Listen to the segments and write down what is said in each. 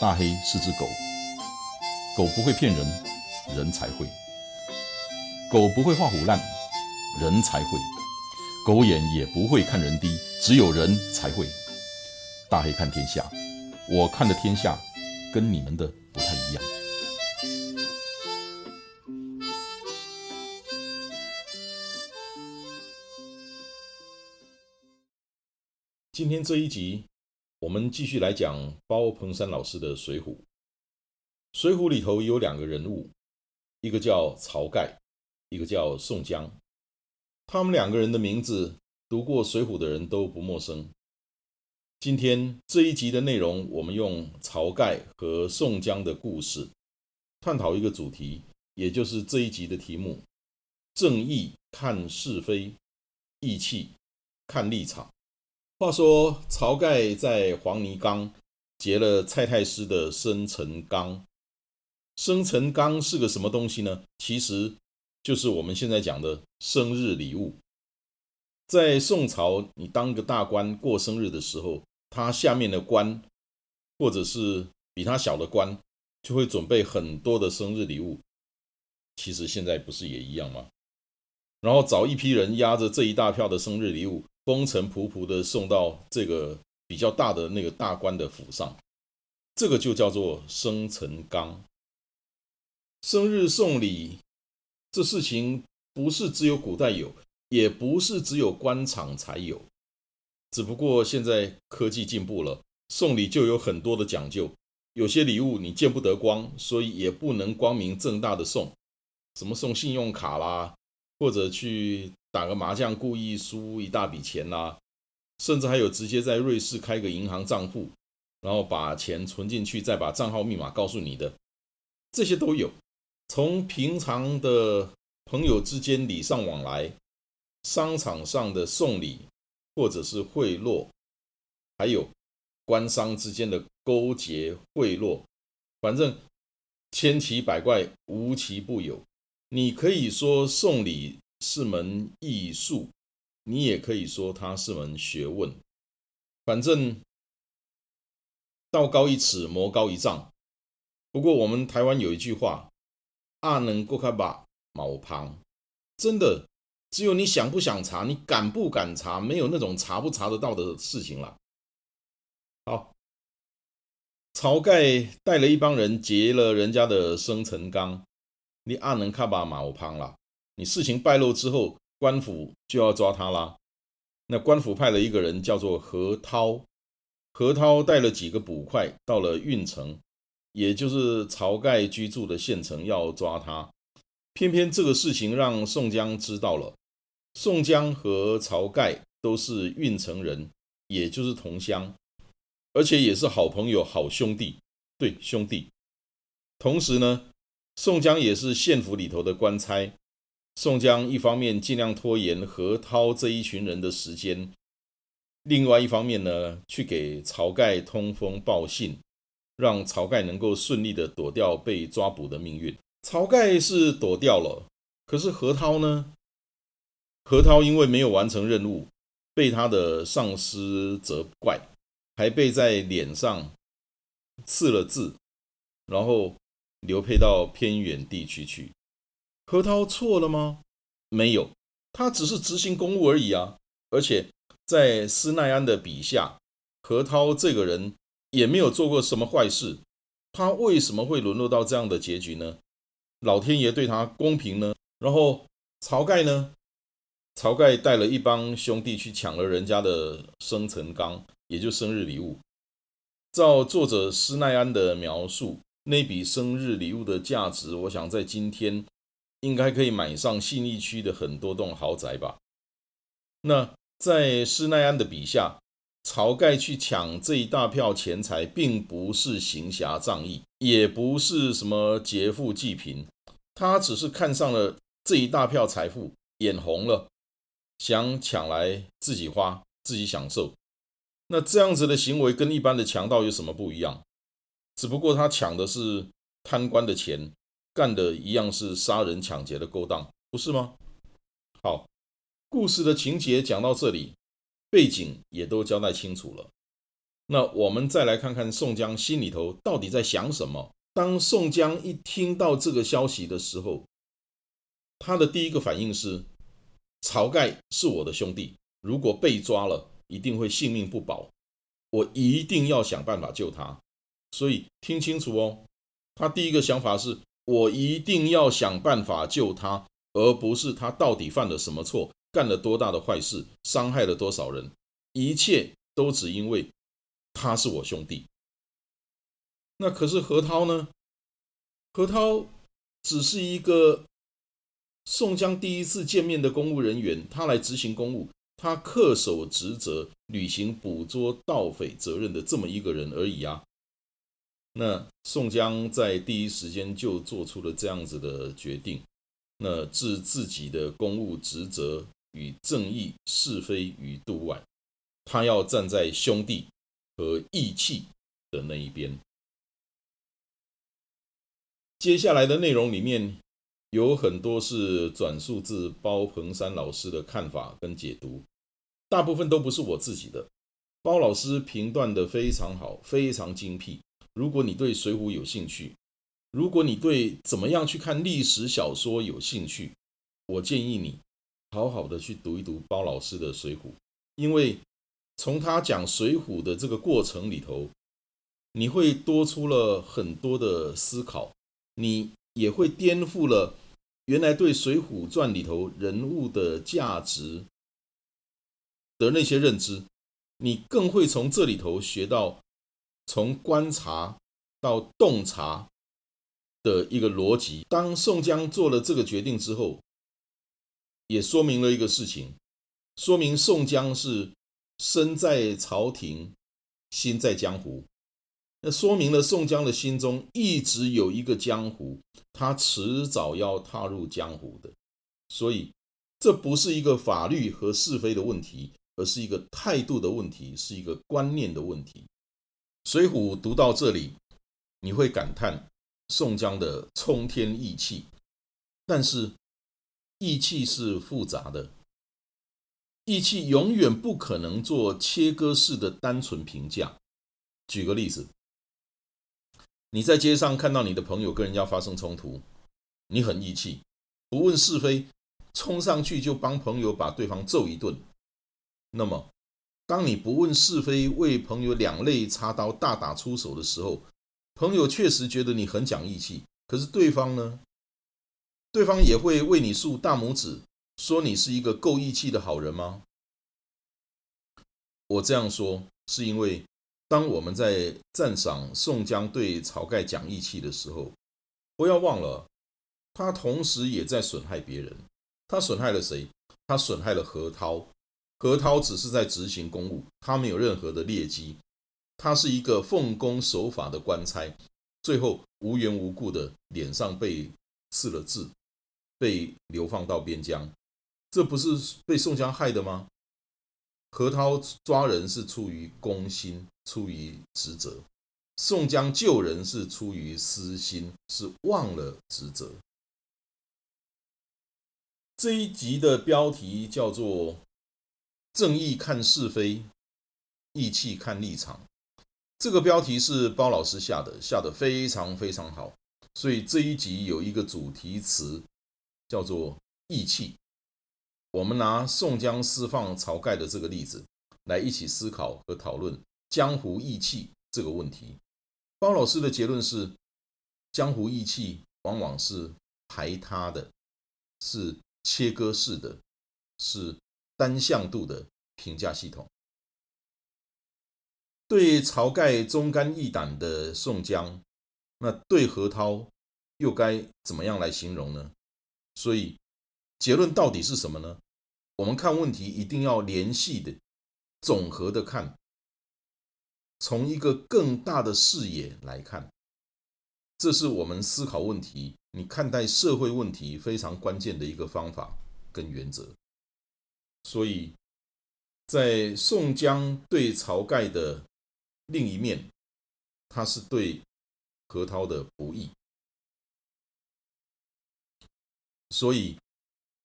大黑是只狗，狗不会骗人，人才会；狗不会画虎烂，人才会；狗眼也不会看人低，只有人才会。大黑看天下，我看的天下跟你们的不太一样。今天这一集。我们继续来讲包鹏山老师的《水浒》。《水浒》里头有两个人物，一个叫晁盖，一个叫宋江。他们两个人的名字，读过《水浒》的人都不陌生。今天这一集的内容，我们用晁盖和宋江的故事，探讨一个主题，也就是这一集的题目：正义看是非，义气看立场。话说，晁盖在黄泥冈结了蔡太师的生辰纲。生辰纲是个什么东西呢？其实就是我们现在讲的生日礼物。在宋朝，你当个大官过生日的时候，他下面的官或者是比他小的官，就会准备很多的生日礼物。其实现在不是也一样吗？然后找一批人压着这一大票的生日礼物。风尘仆仆的送到这个比较大的那个大官的府上，这个就叫做生辰纲。生日送礼这事情不是只有古代有，也不是只有官场才有，只不过现在科技进步了，送礼就有很多的讲究。有些礼物你见不得光，所以也不能光明正大的送，什么送信用卡啦，或者去。打个麻将故意输一大笔钱啦，甚至还有直接在瑞士开个银行账户，然后把钱存进去，再把账号密码告诉你的，这些都有。从平常的朋友之间礼尚往来，商场上的送礼，或者是贿赂，还有官商之间的勾结贿赂，反正千奇百怪，无奇不有。你可以说送礼。是门艺术，你也可以说它是门学问。反正道高一尺，魔高一丈。不过我们台湾有一句话：“阿能过开把毛旁。”真的，只有你想不想查，你敢不敢查，没有那种查不查得到的事情了。好，晁盖带了一帮人劫了人家的生辰纲，你阿能看把毛旁了。你事情败露之后，官府就要抓他啦。那官府派了一个人叫做何涛，何涛带了几个捕快到了运城，也就是晁盖居住的县城，要抓他。偏偏这个事情让宋江知道了。宋江和晁盖都是运城人，也就是同乡，而且也是好朋友、好兄弟。对，兄弟。同时呢，宋江也是县府里头的官差。宋江一方面尽量拖延何涛这一群人的时间，另外一方面呢，去给晁盖通风报信，让晁盖能够顺利的躲掉被抓捕的命运。晁盖是躲掉了，可是何涛呢？何涛因为没有完成任务，被他的上司责怪，还被在脸上刺了字，然后流配到偏远地区去。何涛错了吗？没有，他只是执行公务而已啊！而且在施耐庵的笔下，何涛这个人也没有做过什么坏事，他为什么会沦落到这样的结局呢？老天爷对他公平呢？然后晁盖呢？晁盖带了一帮兄弟去抢了人家的生辰纲，也就生日礼物。照作者施耐庵的描述，那笔生日礼物的价值，我想在今天。应该可以买上信义区的很多栋豪宅吧？那在施耐庵的笔下，晁盖去抢这一大票钱财，并不是行侠仗义，也不是什么劫富济贫，他只是看上了这一大票财富，眼红了，想抢来自己花，自己享受。那这样子的行为跟一般的强盗有什么不一样？只不过他抢的是贪官的钱。干的一样是杀人抢劫的勾当，不是吗？好，故事的情节讲到这里，背景也都交代清楚了。那我们再来看看宋江心里头到底在想什么。当宋江一听到这个消息的时候，他的第一个反应是：晁盖是我的兄弟，如果被抓了，一定会性命不保，我一定要想办法救他。所以听清楚哦，他第一个想法是我一定要想办法救他，而不是他到底犯了什么错，干了多大的坏事，伤害了多少人，一切都只因为他是我兄弟。那可是何涛呢？何涛只是一个宋江第一次见面的公务人员，他来执行公务，他恪守职责，履行捕捉盗匪责任的这么一个人而已啊。那宋江在第一时间就做出了这样子的决定，那置自己的公务职责与正义是非于度外，他要站在兄弟和义气的那一边。接下来的内容里面有很多是转述自包鹏山老师的看法跟解读，大部分都不是我自己的。包老师评断的非常好，非常精辟。如果你对《水浒》有兴趣，如果你对怎么样去看历史小说有兴趣，我建议你好好的去读一读包老师的《水浒》，因为从他讲《水浒》的这个过程里头，你会多出了很多的思考。你也会颠覆了原来对《水浒传》里头人物的价值的那些认知，你更会从这里头学到从观察到洞察的一个逻辑。当宋江做了这个决定之后，也说明了一个事情，说明宋江是身在朝廷，心在江湖。那说明了宋江的心中一直有一个江湖，他迟早要踏入江湖的。所以，这不是一个法律和是非的问题，而是一个态度的问题，是一个观念的问题。水浒读到这里，你会感叹宋江的冲天义气，但是义气是复杂的，义气永远不可能做切割式的单纯评价。举个例子。你在街上看到你的朋友跟人家发生冲突，你很义气，不问是非，冲上去就帮朋友把对方揍一顿。那么，当你不问是非，为朋友两肋插刀大打出手的时候，朋友确实觉得你很讲义气。可是对方呢？对方也会为你竖大拇指，说你是一个够义气的好人吗？我这样说是因为。当我们在赞赏宋江对晁盖讲义气的时候，不要忘了，他同时也在损害别人。他损害了谁？他损害了何涛。何涛只是在执行公务，他没有任何的劣迹。他是一个奉公守法的官差，最后无缘无故的脸上被刺了字，被流放到边疆，这不是被宋江害的吗？何涛抓人是出于公心，出于职责；宋江救人是出于私心，是忘了职责。这一集的标题叫做“正义看是非，义气看立场”。这个标题是包老师下的，下的非常非常好。所以这一集有一个主题词叫做“义气”。我们拿宋江释放晁盖的这个例子来一起思考和讨论江湖义气这个问题。包老师的结论是，江湖义气往往是排他的，是切割式的，是单向度的评价系统。对晁盖忠肝义胆的宋江，那对何涛又该怎么样来形容呢？所以。结论到底是什么呢？我们看问题一定要联系的、总和的看，从一个更大的视野来看，这是我们思考问题、你看待社会问题非常关键的一个方法跟原则。所以，在宋江对晁盖的另一面，他是对何涛的不义，所以。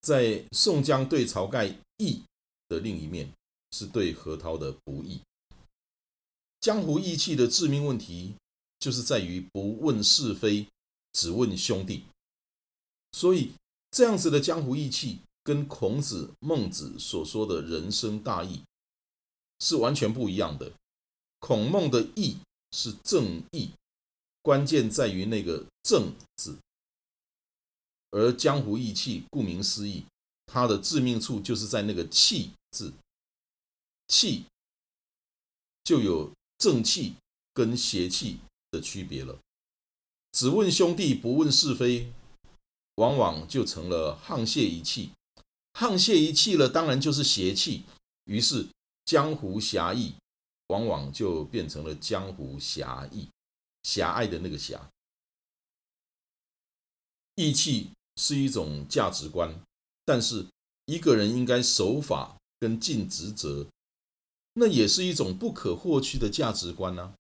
在宋江对晁盖义的另一面，是对何涛的不义。江湖义气的致命问题，就是在于不问是非，只问兄弟。所以，这样子的江湖义气，跟孔子、孟子所说的人生大义是完全不一样的。孔孟的义是正义，关键在于那个“正”字。而江湖义气，顾名思义，它的致命处就是在那个“气”字。气就有正气跟邪气的区别了。只问兄弟，不问是非，往往就成了沆瀣一气。沆瀣一气了，当然就是邪气。于是江湖侠义，往往就变成了江湖侠义，狭隘的那个狭。义气是一种价值观，但是一个人应该守法跟尽职责。那也是一种不可或缺的价值观呢。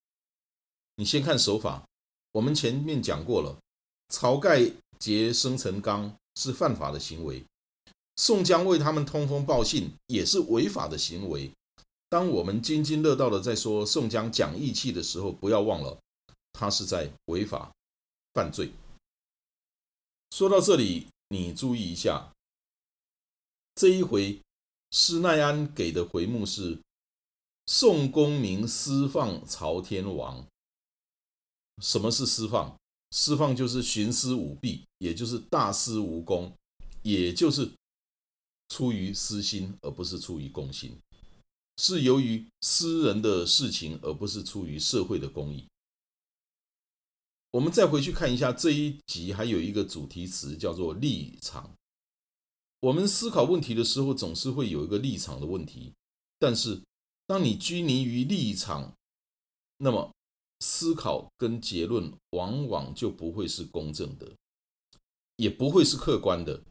你先看手法，我们前面讲过了，晁盖劫生辰纲是犯法的行为，宋江为他们通风报信也是违法的行为。当我们津津乐道的在说宋江讲义气的时候，不要忘了，他是在违法犯罪。说到这里，你注意一下，这一回施耐庵给的回目是。宋公明私放朝天王。什么是私放？私放就是徇私舞弊，也就是大私无公，也就是出于私心，而不是出于公心，是由于私人的事情，而不是出于社会的公益。我们再回去看一下这一集，还有一个主题词叫做立场。我们思考问题的时候，总是会有一个立场的问题，但是。当你拘泥于立场，那么思考跟结论往往就不会是公正的，也不会是客观的。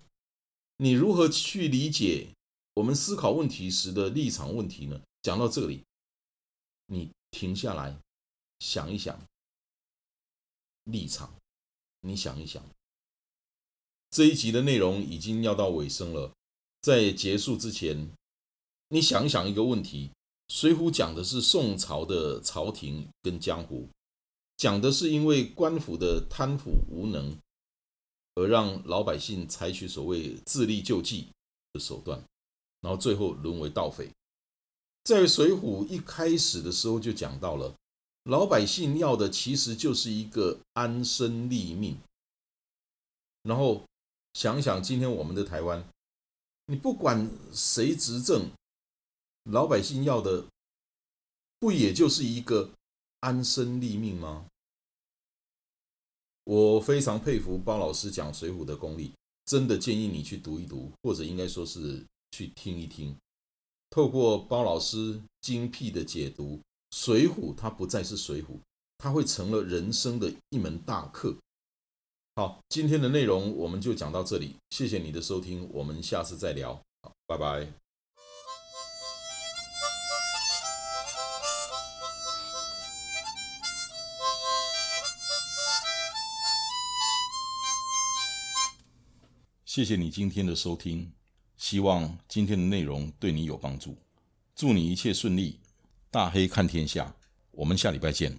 你如何去理解我们思考问题时的立场问题呢？讲到这里，你停下来想一想，立场，你想一想，这一集的内容已经要到尾声了，在结束之前，你想一想一个问题。《水浒》讲的是宋朝的朝廷跟江湖，讲的是因为官府的贪腐无能，而让老百姓采取所谓自力救济的手段，然后最后沦为盗匪。在《水浒》一开始的时候就讲到了，老百姓要的其实就是一个安身立命。然后想想今天我们的台湾，你不管谁执政。老百姓要的，不也就是一个安身立命吗？我非常佩服包老师讲《水浒》的功力，真的建议你去读一读，或者应该说是去听一听。透过包老师精辟的解读，《水浒》它不再是《水浒》，它会成了人生的一门大课。好，今天的内容我们就讲到这里，谢谢你的收听，我们下次再聊，好，拜拜。谢谢你今天的收听，希望今天的内容对你有帮助。祝你一切顺利，大黑看天下，我们下礼拜见。